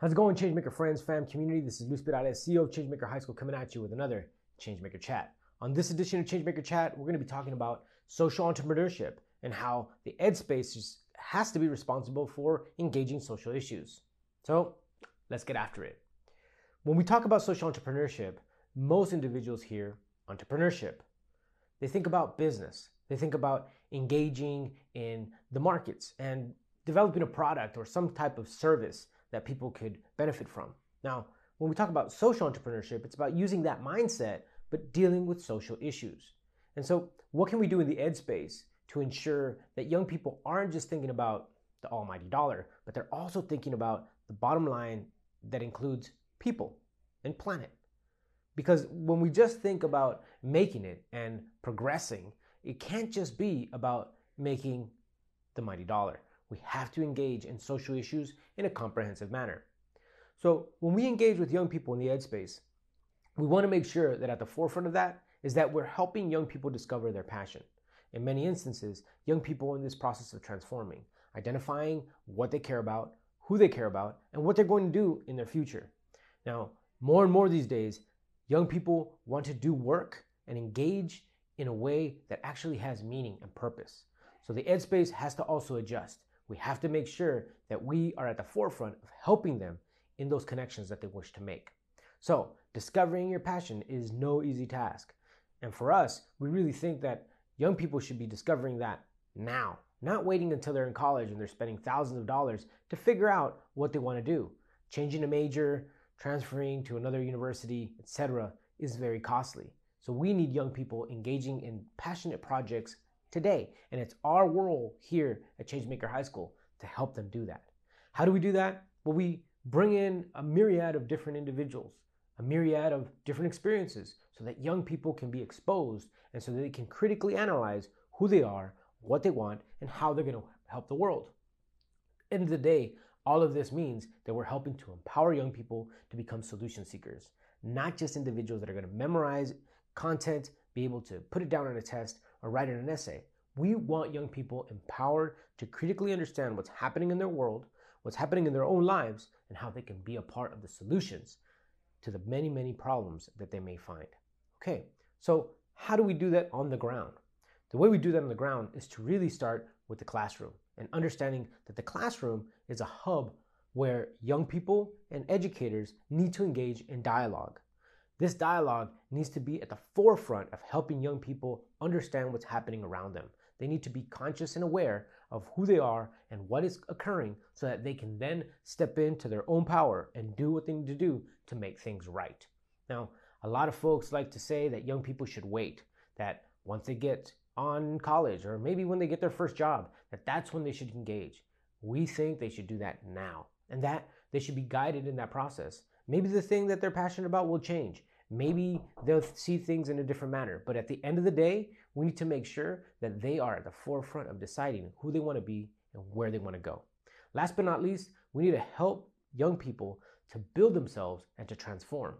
How's it going, Changemaker friends, fam, community? This is Luis Perales, CEO of Changemaker High School, coming at you with another Changemaker Chat. On this edition of Changemaker Chat, we're going to be talking about social entrepreneurship and how the ed space has to be responsible for engaging social issues. So let's get after it. When we talk about social entrepreneurship, most individuals hear entrepreneurship. They think about business, they think about engaging in the markets and developing a product or some type of service that people could benefit from. Now, when we talk about social entrepreneurship, it's about using that mindset, but dealing with social issues. And so, what can we do in the ed space to ensure that young people aren't just thinking about the almighty dollar, but they're also thinking about the bottom line that includes people and planet? Because when we just think about making it and progressing, it can't just be about making the mighty dollar. We have to engage in social issues in a comprehensive manner. So, when we engage with young people in the ed space, we want to make sure that at the forefront of that is that we're helping young people discover their passion. In many instances, young people in this process of transforming, identifying what they care about, who they care about, and what they're going to do in their future. Now, more and more these days, young people want to do work and engage in a way that actually has meaning and purpose. So the ed space has to also adjust we have to make sure that we are at the forefront of helping them in those connections that they wish to make. So, discovering your passion is no easy task. And for us, we really think that young people should be discovering that now, not waiting until they're in college and they're spending thousands of dollars to figure out what they want to do. Changing a major, transferring to another university, etc., is very costly. So we need young people engaging in passionate projects today. And it's our role here at Changemaker High School to help them do that. How do we do that? Well, we bring in a myriad of different individuals, a myriad of different experiences, so that young people can be exposed and so that they can critically analyze who they are, what they want, and how they're going to help the world. End of the day, all of this means that we're helping to empower young people to become solution seekers, not just individuals that are going to memorize content, be able to put it down on a test, or writing an essay. We want young people empowered to critically understand what's happening in their world, what's happening in their own lives, and how they can be a part of the solutions to the many, many problems that they may find. Okay, so how do we do that on the ground? The way we do that on the ground is to really start with the classroom and understanding that the classroom is a hub where young people and educators need to engage in dialogue. This dialogue needs to be at the forefront of helping young people understand what's happening around them. They need to be conscious and aware of who they are and what is occurring so that they can then step into their own power and do what they need to do to make things right. Now, a lot of folks like to say that young people should wait, that once they get on college or maybe when they get their first job, that that's when they should engage. We think they should do that now and that they should be guided in that process. Maybe the thing that they're passionate about will change. Maybe they'll see things in a different manner. But at the end of the day, we need to make sure that they are at the forefront of deciding who they want to be and where they want to go. Last but not least, we need to help young people to build themselves and to transform.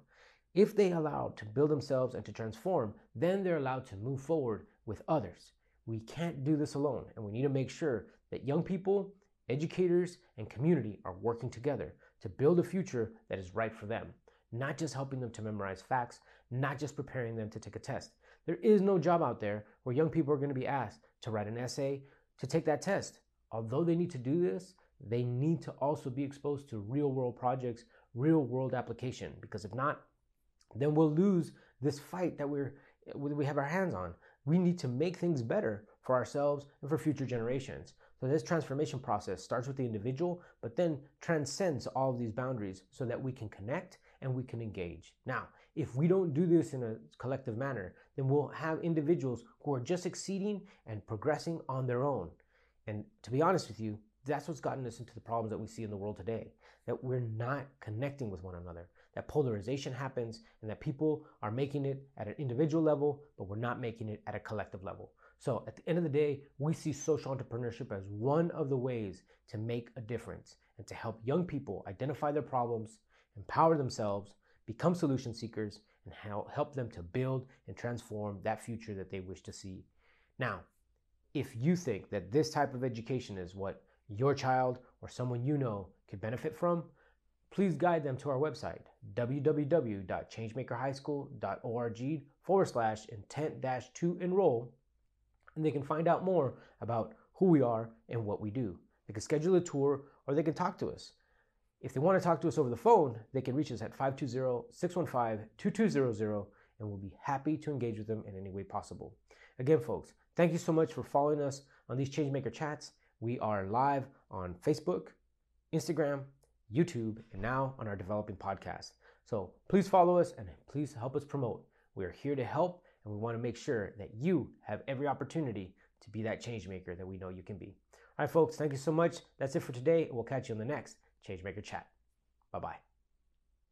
If they allow to build themselves and to transform, then they're allowed to move forward with others. We can't do this alone, and we need to make sure that young people, educators, and community are working together to build a future that is right for them not just helping them to memorize facts, not just preparing them to take a test. There is no job out there where young people are going to be asked to write an essay, to take that test. Although they need to do this, they need to also be exposed to real world projects, real world application, because if not, then we'll lose this fight that we're we have our hands on. We need to make things better for ourselves and for future generations. So this transformation process starts with the individual, but then transcends all of these boundaries so that we can connect and we can engage. Now, if we don't do this in a collective manner, then we'll have individuals who are just succeeding and progressing on their own. And to be honest with you, that's what's gotten us into the problems that we see in the world today. That we're not connecting with one another, that polarization happens, and that people are making it at an individual level, but we're not making it at a collective level. So at the end of the day, we see social entrepreneurship as one of the ways to make a difference and to help young people identify their problems empower themselves, become solution seekers, and help them to build and transform that future that they wish to see. Now, if you think that this type of education is what your child or someone you know could benefit from, please guide them to our website, www.changemakerhighschool.org forward slash intent dash to enroll, and they can find out more about who we are and what we do. They can schedule a tour or they can talk to us. If they want to talk to us over the phone, they can reach us at 520 615 2200 and we'll be happy to engage with them in any way possible. Again, folks, thank you so much for following us on these Changemaker chats. We are live on Facebook, Instagram, YouTube, and now on our developing podcast. So please follow us and please help us promote. We are here to help and we want to make sure that you have every opportunity to be that change maker that we know you can be. All right, folks, thank you so much. That's it for today. We'll catch you on the next Changemaker Chat. Bye bye.